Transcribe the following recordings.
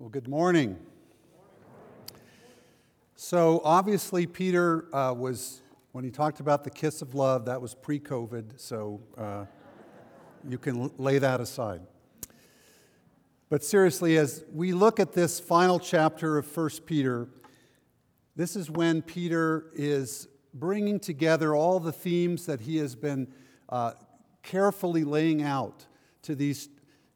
Well, good morning. So, obviously, Peter uh, was, when he talked about the kiss of love, that was pre COVID, so uh, you can lay that aside. But seriously, as we look at this final chapter of 1 Peter, this is when Peter is bringing together all the themes that he has been uh, carefully laying out to these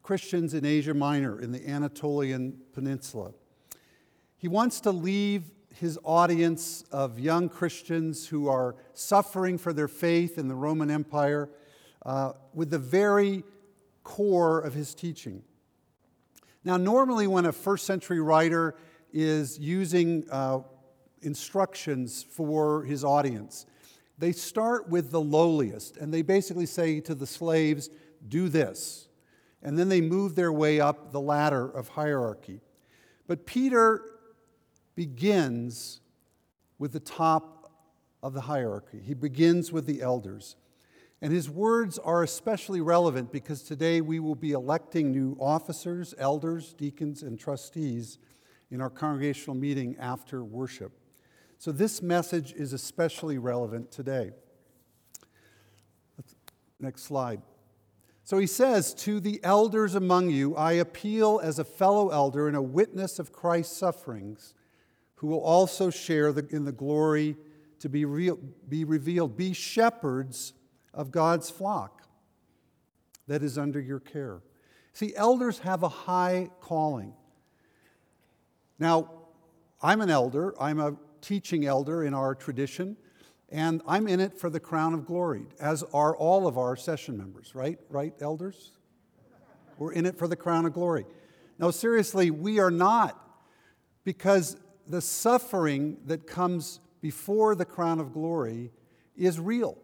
Christians in Asia Minor, in the Anatolian Peninsula. He wants to leave his audience of young Christians who are suffering for their faith in the Roman Empire uh, with the very core of his teaching. Now, normally, when a first century writer is using uh, instructions for his audience, they start with the lowliest, and they basically say to the slaves, Do this and then they move their way up the ladder of hierarchy. But Peter begins with the top of the hierarchy. He begins with the elders. And his words are especially relevant because today we will be electing new officers, elders, deacons, and trustees in our congregational meeting after worship. So this message is especially relevant today. Next slide. So he says, To the elders among you, I appeal as a fellow elder and a witness of Christ's sufferings, who will also share the, in the glory to be, real, be revealed. Be shepherds of God's flock that is under your care. See, elders have a high calling. Now, I'm an elder, I'm a teaching elder in our tradition. And I'm in it for the crown of glory, as are all of our session members, right? Right, elders? We're in it for the crown of glory. No, seriously, we are not, because the suffering that comes before the crown of glory is real.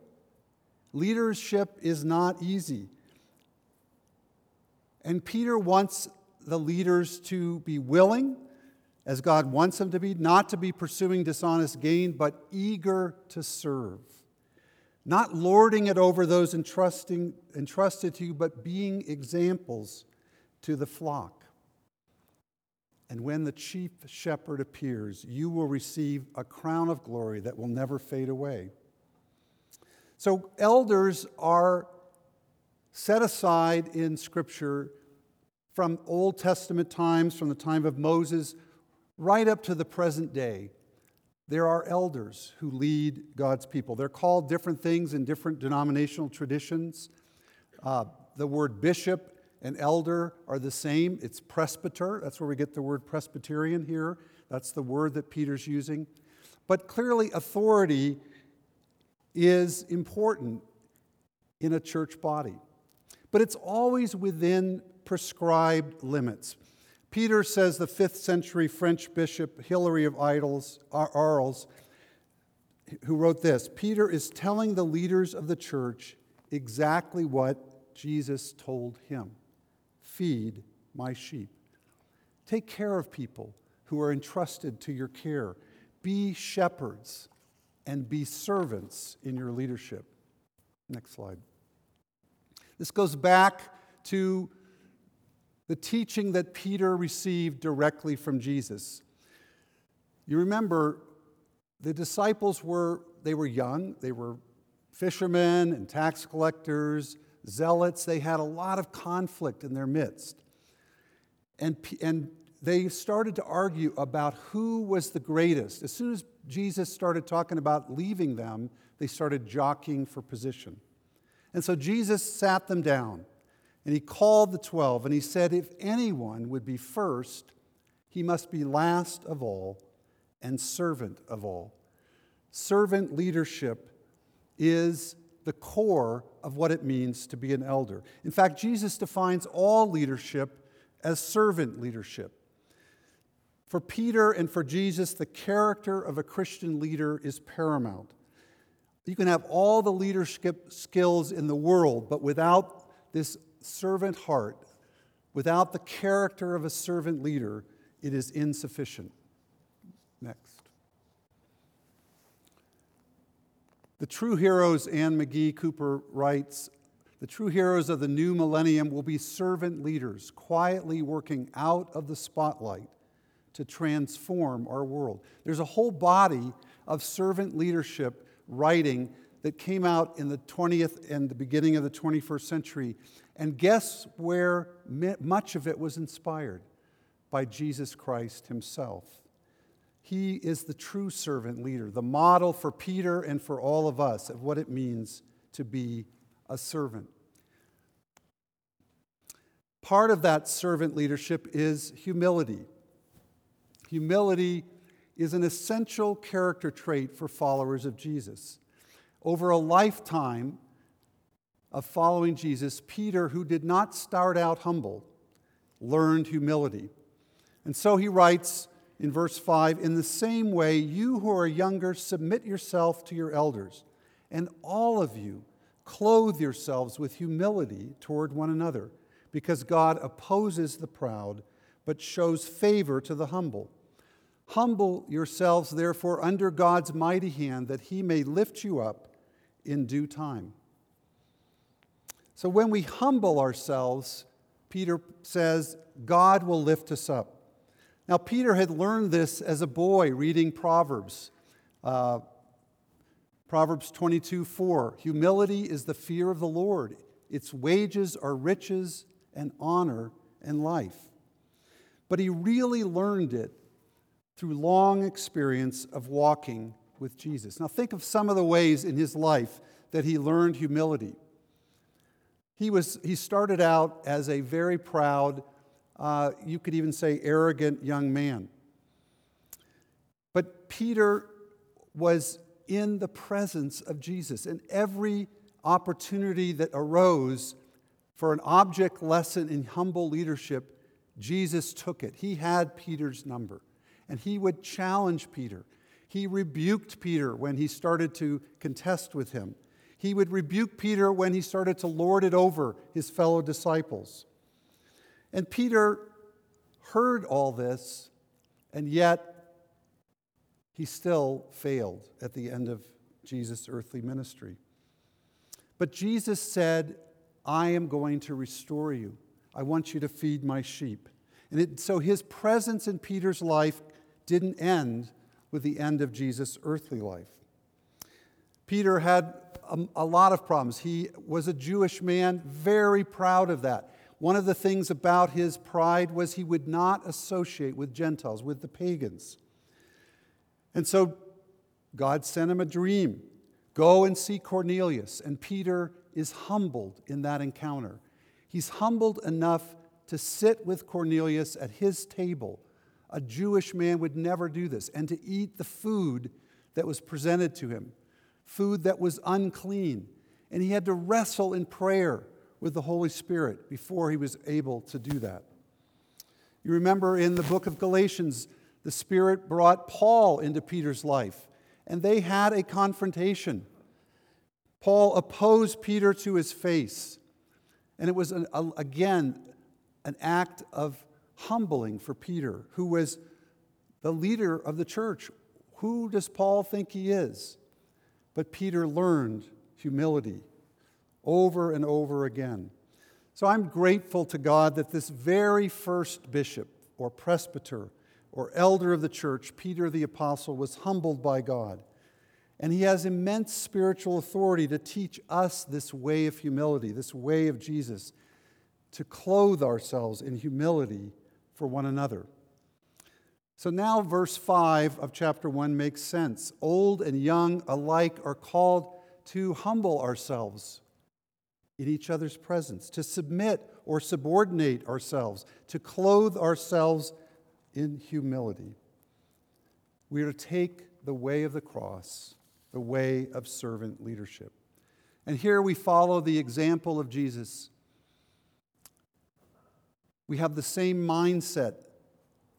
Leadership is not easy. And Peter wants the leaders to be willing as God wants them to be, not to be pursuing dishonest gain, but eager to serve. Not lording it over those entrusting, entrusted to you, but being examples to the flock. And when the chief shepherd appears, you will receive a crown of glory that will never fade away. So, elders are set aside in Scripture from Old Testament times, from the time of Moses right up to the present day, there are elders who lead God's people. They're called different things in different denominational traditions. Uh, the word bishop and elder are the same. It's presbyter. That's where we get the word Presbyterian here. That's the word that Peter's using. But clearly, authority is important in a church body. But it's always within prescribed limits. Peter says the fifth century French bishop Hilary of Arles, who wrote this Peter is telling the leaders of the church exactly what Jesus told him feed my sheep. Take care of people who are entrusted to your care. Be shepherds and be servants in your leadership. Next slide. This goes back to the teaching that Peter received directly from Jesus. You remember the disciples were they were young, they were fishermen and tax collectors, zealots, they had a lot of conflict in their midst. And, and they started to argue about who was the greatest. As soon as Jesus started talking about leaving them, they started jockeying for position. And so Jesus sat them down and he called the twelve, and he said, If anyone would be first, he must be last of all and servant of all. Servant leadership is the core of what it means to be an elder. In fact, Jesus defines all leadership as servant leadership. For Peter and for Jesus, the character of a Christian leader is paramount. You can have all the leadership skills in the world, but without this servant heart, without the character of a servant leader, it is insufficient. Next. The true heroes, Anne McGee Cooper writes, The true heroes of the new millennium will be servant leaders, quietly working out of the spotlight to transform our world. There's a whole body of servant leadership writing that came out in the 20th and the beginning of the 21st century. And guess where much of it was inspired? By Jesus Christ himself. He is the true servant leader, the model for Peter and for all of us of what it means to be a servant. Part of that servant leadership is humility. Humility is an essential character trait for followers of Jesus. Over a lifetime of following Jesus, Peter, who did not start out humble, learned humility. And so he writes in verse 5 In the same way, you who are younger, submit yourself to your elders, and all of you clothe yourselves with humility toward one another, because God opposes the proud, but shows favor to the humble. Humble yourselves, therefore, under God's mighty hand, that he may lift you up in due time. So when we humble ourselves, Peter says, God will lift us up. Now, Peter had learned this as a boy reading Proverbs. Uh, Proverbs 22 4. Humility is the fear of the Lord, its wages are riches and honor and life. But he really learned it through long experience of walking with Jesus. Now, think of some of the ways in his life that he learned humility. He, was, he started out as a very proud, uh, you could even say arrogant young man. But Peter was in the presence of Jesus, and every opportunity that arose for an object lesson in humble leadership, Jesus took it. He had Peter's number and he would challenge Peter. He rebuked Peter when he started to contest with him. He would rebuke Peter when he started to lord it over his fellow disciples. And Peter heard all this, and yet he still failed at the end of Jesus' earthly ministry. But Jesus said, I am going to restore you. I want you to feed my sheep. And it, so his presence in Peter's life didn't end with the end of Jesus' earthly life. Peter had a, a, lot of problems. He was a Jewish man, very proud of that. One of the things about his pride was he would not associate with Gentiles, with the pagans. And so God sent him a dream go and see Cornelius. And Peter is humbled in that encounter. He's humbled enough to sit with Cornelius at his table a Jewish man would never do this, and to eat the food that was presented to him, food that was unclean. And he had to wrestle in prayer with the Holy Spirit before he was able to do that. You remember in the book of Galatians, the Spirit brought Paul into Peter's life, and they had a confrontation. Paul opposed Peter to his face, and it was, an, a, again, an act of humbling for Peter, who was the leader of the church. Who does Paul think he is? But Peter learned humility over and over again. So I'm grateful to God that this very first bishop or presbyter or elder of the church, Peter the Apostle, was humbled by God. And he has immense spiritual authority to teach us this way of humility, this way of Jesus, to clothe ourselves in humility for one another. So now, verse 5 of chapter 1 makes sense. Old and young alike are called to humble ourselves in each other's presence, to submit or subordinate ourselves, to clothe ourselves in humility. We are to take the way of the cross, the way of servant leadership. And here we follow the example of Jesus we have the same mindset.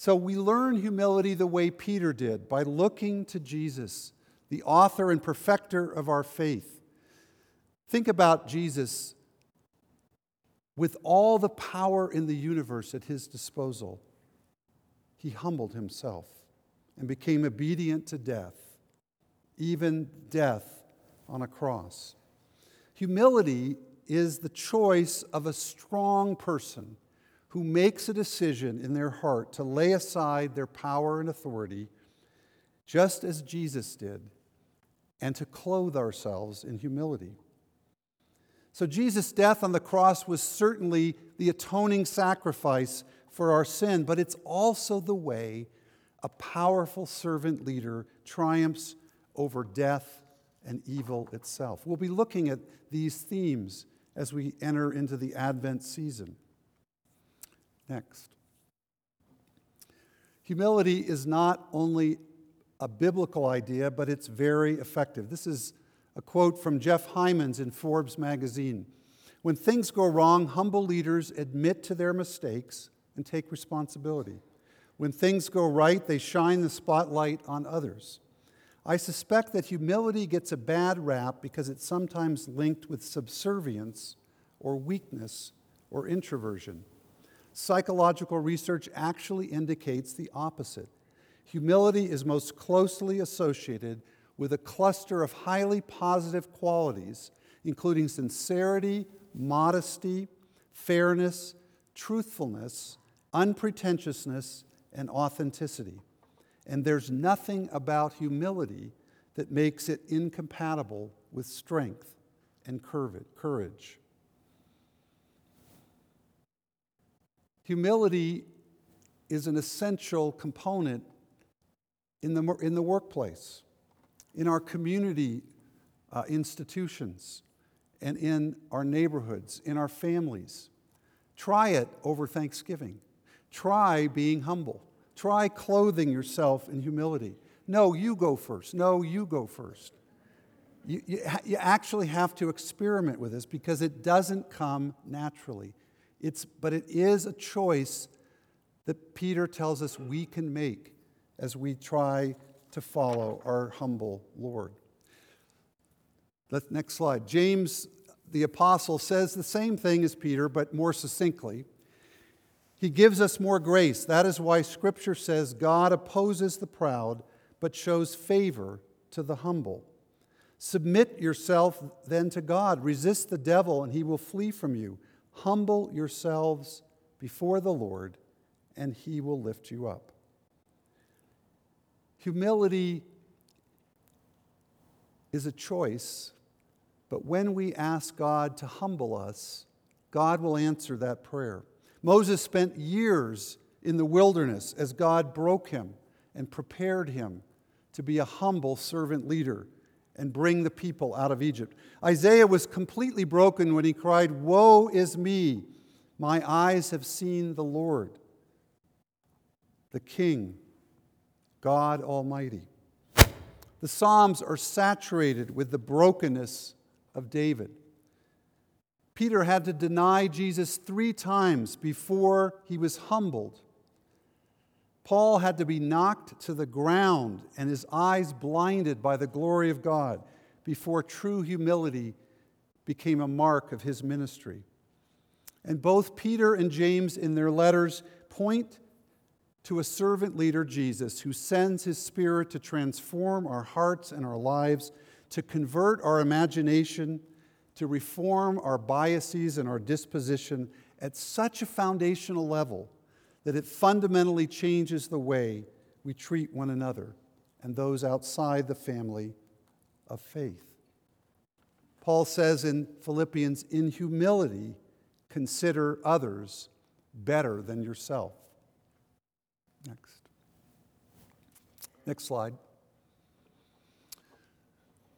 So we learn humility the way Peter did by looking to Jesus, the author and perfecter of our faith. Think about Jesus with all the power in the universe at his disposal. He humbled himself and became obedient to death, even death on a cross. Humility is the choice of a strong person who makes a decision in their heart to lay aside their power and authority, just as Jesus did, and to clothe ourselves in humility. So, Jesus' death on the cross was certainly the atoning sacrifice for our sin, but it's also the way a powerful servant leader triumphs over death and evil itself. We'll be looking at these themes as we enter into the Advent season. Next. Humility is not only a biblical idea, but it's very effective. This is a quote from Jeff Hymans in Forbes magazine. When things go wrong, humble leaders admit to their mistakes and take responsibility. When things go right, they shine the spotlight on others. I suspect that humility gets a bad rap because it's sometimes linked with subservience or weakness or introversion. Psychological research actually indicates the opposite. Humility is most closely associated with a cluster of highly positive qualities, including sincerity, modesty, fairness, truthfulness, unpretentiousness, and authenticity. And there's nothing about humility that makes it incompatible with strength and courage. Humility is an essential component in the, in the workplace, in our community uh, institutions, and in our neighborhoods, in our families. Try it over Thanksgiving. Try being humble. Try clothing yourself in humility. No, you go first. No, you go first. You, you, you actually have to experiment with this because it doesn't come naturally. It's, but it is a choice that Peter tells us we can make as we try to follow our humble Lord. The next slide. James the apostle says the same thing as Peter, but more succinctly. He gives us more grace. That is why Scripture says God opposes the proud, but shows favor to the humble. Submit yourself then to God. Resist the devil, and he will flee from you. Humble yourselves before the Lord, and he will lift you up. Humility is a choice, but when we ask God to humble us, God will answer that prayer. Moses spent years in the wilderness as God broke him and prepared him to be a humble servant leader and bring the people out of Egypt. Isaiah was completely broken when he cried, Woe is me! My eyes have seen the Lord, the King, God Almighty. The Psalms are saturated with the brokenness of David. Peter had to deny Jesus three times before he was humbled Paul had to be knocked to the ground and his eyes blinded by the glory of God before true humility became a mark of his ministry. And both Peter and James, in their letters, point to a servant leader, Jesus, who sends his Spirit to transform our hearts and our lives, to convert our imagination, to reform our biases and our disposition at such a foundational level that it fundamentally changes the way we treat one another and those outside the family of faith. Paul says in Philippians, in humility, consider others better than yourself. Next. Next slide.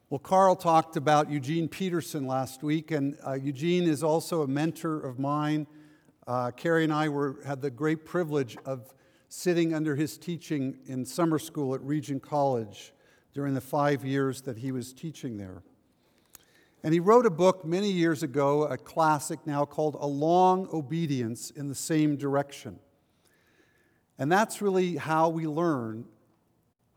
Well, Carl talked about Eugene Peterson last week, and uh, Eugene is also a mentor of mine. Uh, Carrie and I were, had the great privilege of sitting under his teaching in summer school at Regent College during the five years that he was teaching there. And he wrote a book many years ago, a classic now called A Long Obedience in the Same Direction. And that's really how we learn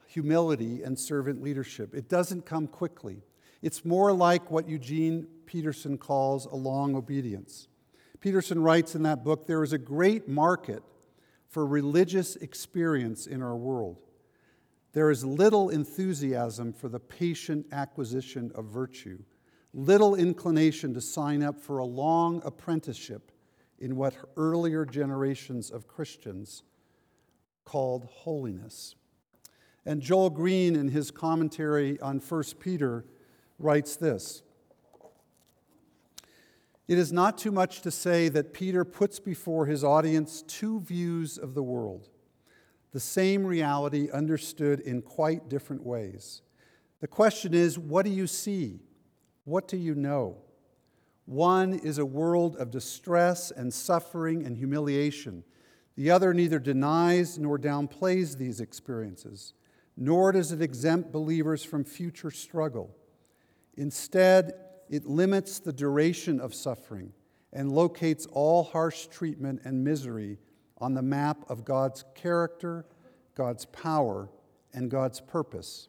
humility and servant leadership. It doesn't come quickly. It's more like what Eugene Peterson calls a long obedience. Peterson writes in that book there is a great market for religious experience in our world. There is little enthusiasm for the patient acquisition of virtue, little inclination to sign up for a long apprenticeship in what earlier generations of Christians called holiness. And Joel Green, in his commentary on 1 Peter, writes this It is not too much to say that Peter puts before his audience two views of the world the same reality understood in quite different ways. The question is what do you see? What do you know? One is a world of distress and suffering and humiliation. The other neither denies nor downplays these experiences, nor does it exempt believers from future struggle. Instead, it limits the duration of suffering and locates all harsh treatment and misery on the map of God's character, God's power, and God's purpose.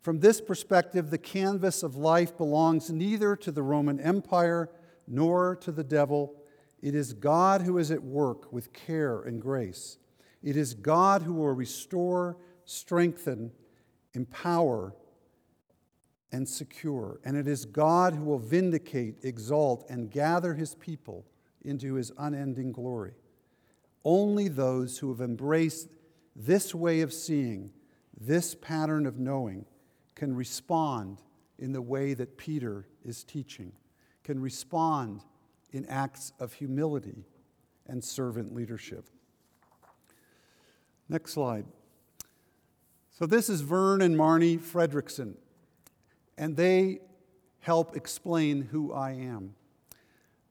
From this perspective, the canvas of life belongs neither to the Roman Empire nor to the devil. It is God who is at work with care and grace. It is God who will restore, strengthen, empower, and secure. And it is God who will vindicate, exalt, and gather his people into his unending glory. Only those who have embraced this way of seeing, this pattern of knowing, can respond in the way that Peter is teaching, can respond in acts of humility and servant leadership. Next slide. So, this is Vern and Marnie Fredrickson, and they help explain who I am.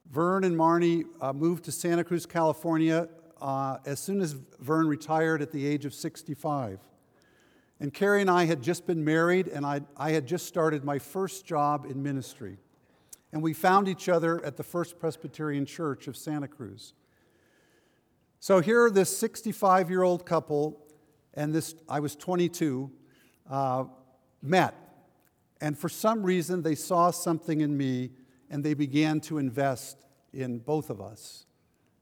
Vern and Marnie uh, moved to Santa Cruz, California uh, as soon as Vern retired at the age of 65. And Carrie and I had just been married, and I, I had just started my first job in ministry. And we found each other at the First Presbyterian Church of Santa Cruz. So here, are this 65 year old couple, and this, I was 22, uh, met. And for some reason, they saw something in me, and they began to invest in both of us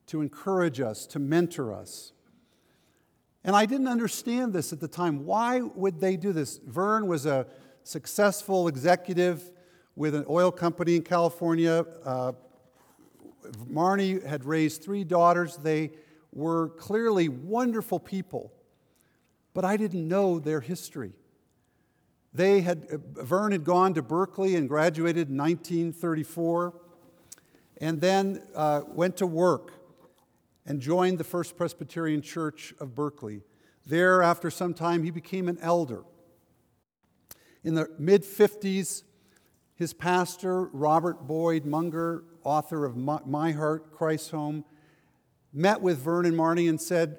to encourage us, to mentor us. And I didn't understand this at the time. Why would they do this? Vern was a successful executive with an oil company in California. Uh, Marnie had raised three daughters. They were clearly wonderful people, but I didn't know their history. They had, Vern had gone to Berkeley and graduated in 1934, and then uh, went to work and joined the First Presbyterian Church of Berkeley. There, after some time, he became an elder. In the mid 50s, his pastor, Robert Boyd Munger, author of My Heart, Christ's Home, met with Vernon and Marnie and said,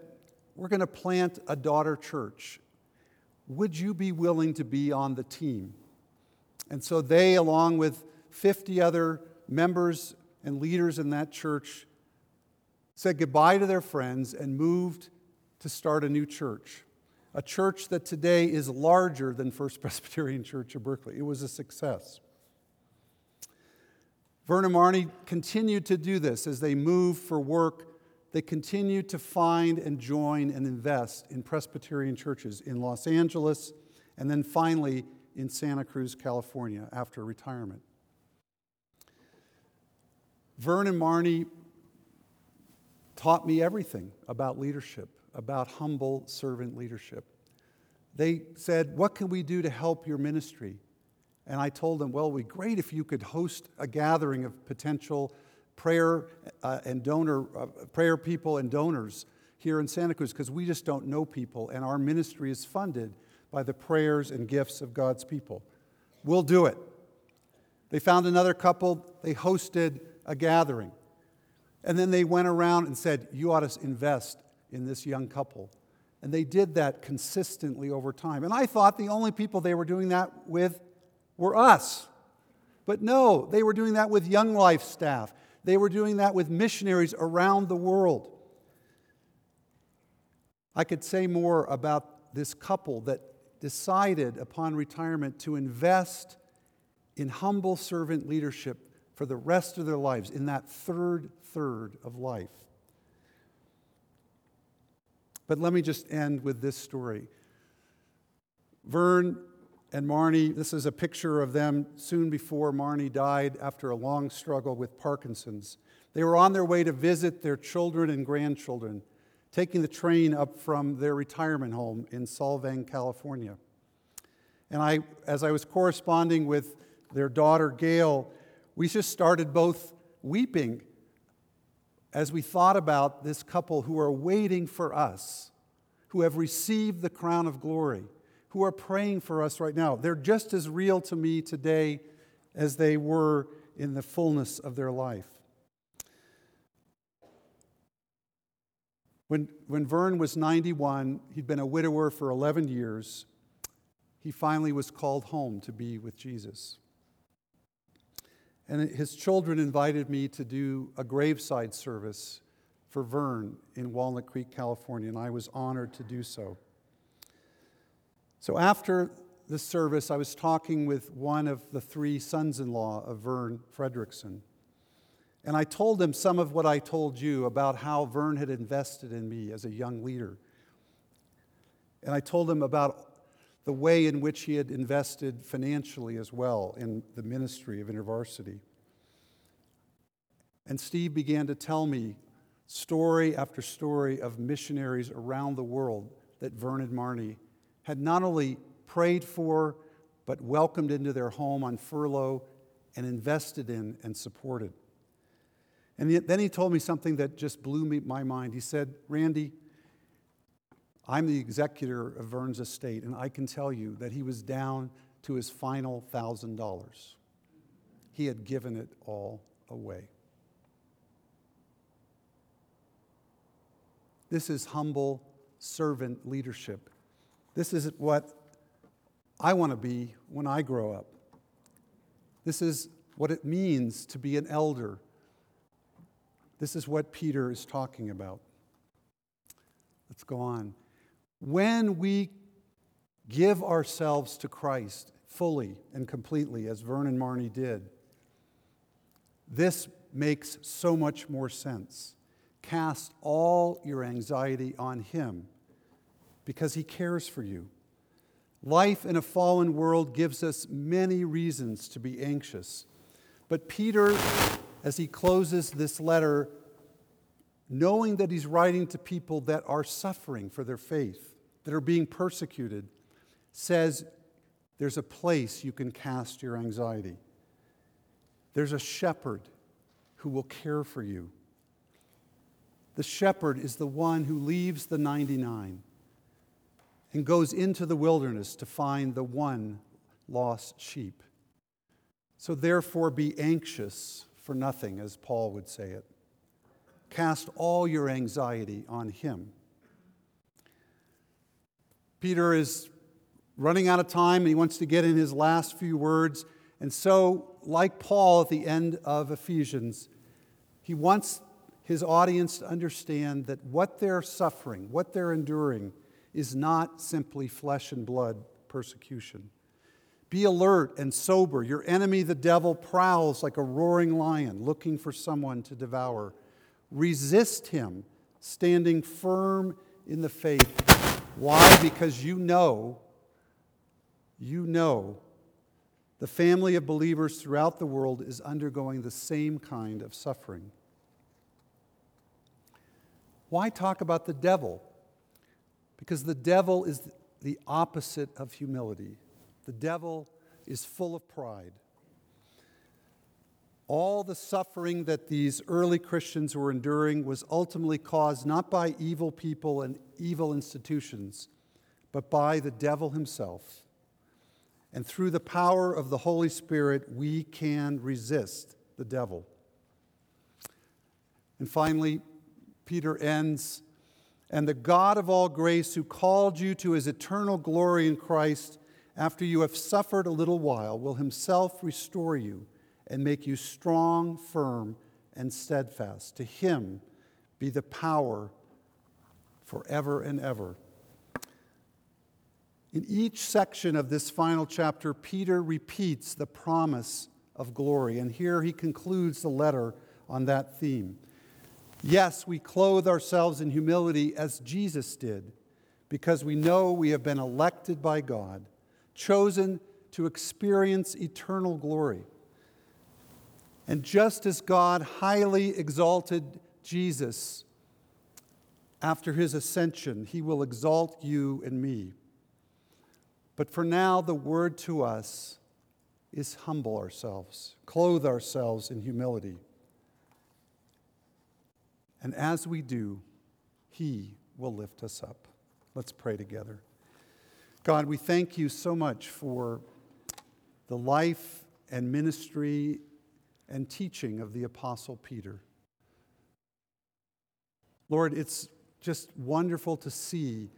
We're going to plant a daughter church. Would you be willing to be on the team? And so they, along with 50 other members and leaders in that church, said goodbye to their friends, and moved to start a new church. A church that today is larger than First Presbyterian Church of Berkeley. It was a success. Vern and Marnie continued to do this as they moved for work. They continued to find and join and invest in Presbyterian churches in Los Angeles and then finally in Santa Cruz, California after retirement. Vern and Marnie taught me everything about leadership, about humble servant leadership. They said, What can we do to help your ministry? And I told them, Well, it would be great if you could host a gathering of potential prayer uh, and donor, uh, prayer people and donors here in Santa Cruz, because we just don't know people, and our ministry is funded by the prayers and gifts of God's people. We'll do it. They found another couple, they hosted a gathering. And then they went around and said, You ought to invest in this young couple. And they did that consistently over time. And I thought the only people they were doing that with were us. But no, they were doing that with Young Life staff. They were doing that with missionaries around the world. I could say more about this couple that decided upon retirement to invest in humble servant leadership for the rest of their lives, in that third third of life. But let me just end with this story. Vern and Marnie, this is a picture of them soon before Marnie died after a long struggle with Parkinson's. They were on their way to visit their children and grandchildren, taking the train up from their retirement home in Solvang, California. And I, as I was corresponding with their daughter Gail, we just started both weeping as we thought about this couple who are waiting for us, who have received the crown of glory, who are praying for us right now. They're just as real to me today as they were in the fullness of their life. When, when Vern was 91, he'd been a widower for 11 years. He finally was called home to be with Jesus. And his children invited me to do a graveside service for Vern in Walnut Creek, California, and I was honored to do so. So after the service, I was talking with one of the three sons in law of Vern Fredrickson. And I told him some of what I told you about how Vern had invested in me as a young leader. And I told him about the way in which he had invested financially as well in the ministry of InterVarsity. And Steve began to tell me story after story of missionaries around the world that Vern and Marnie had not only prayed for, but welcomed into their home on furlough and invested in and supported. And then he told me something that just blew me, my mind. He said, Randy, I'm the executor of Vern's estate, and I can tell you that he was down to his final thousand dollars. He had given it all away. This is humble servant leadership. This is what I want to be when I grow up. This is what it means to be an elder. This is what Peter is talking about. Let's go on. When we give ourselves to Christ fully and completely, as Vern and Marnie did, this makes so much more sense. Cast all your anxiety on Him because He cares for you. Life in a fallen world gives us many reasons to be anxious. But Peter, as he closes this letter, knowing that he's writing to people that are suffering for their faith, that are being persecuted, says, There's a place you can cast your anxiety. There's a shepherd who will care for you. The shepherd is the one who leaves the 99 and goes into the wilderness to find the one lost sheep. So, therefore, be anxious for nothing, as Paul would say it. Cast all your anxiety on him. Peter is running out of time and he wants to get in his last few words. And so, like Paul at the end of Ephesians, he wants his audience to understand that what they're suffering, what they're enduring, is not simply flesh and blood persecution. Be alert and sober. Your enemy, the devil, prowls like a roaring lion looking for someone to devour. Resist him, standing firm in the faith. Why? Because you know, you know, the family of believers throughout the world is undergoing the same kind of suffering. Why talk about the devil? Because the devil is the opposite of humility. The devil is full of pride. All the suffering that these early Christians were enduring was ultimately caused not by evil people and evil institutions, but by the devil himself. And through the power of the Holy Spirit, we can resist the devil. And finally, Peter ends, and the God of all grace, who called you to his eternal glory in Christ, after you have suffered a little while, will himself restore you, and make you strong, firm, and steadfast. To him be the power forever and ever. In each section of this final chapter, Peter repeats the promise of glory, and here he concludes the letter on that theme. Yes, we clothe ourselves in humility as Jesus did, because we know we have been elected by God, chosen to experience eternal glory. And just as God highly exalted Jesus after his ascension, he will exalt you and me. But for now, the word to us is humble ourselves, clothe ourselves in humility. And as we do, he will lift us up. Let's pray together. God, we thank you so much for the life and ministry and teaching of the Apostle Peter. Lord, it's just wonderful to see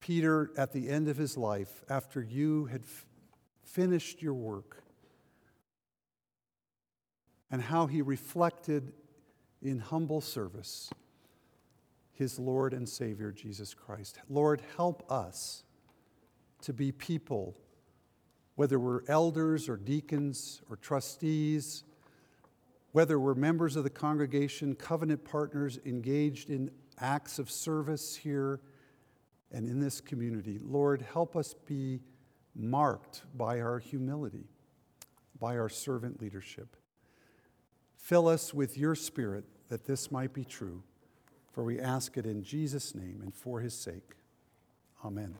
Peter at the end of his life, after you had f- finished your work, and how he reflected in humble service his Lord and Savior, Jesus Christ. Lord, help us to be people, whether we're elders or deacons or trustees, whether we're members of the congregation, covenant partners engaged in acts of service here and in this community. Lord, help us be marked by our humility, by our servant leadership. Fill us with your spirit that this might be true, for we ask it in Jesus' name and for his sake. Amen.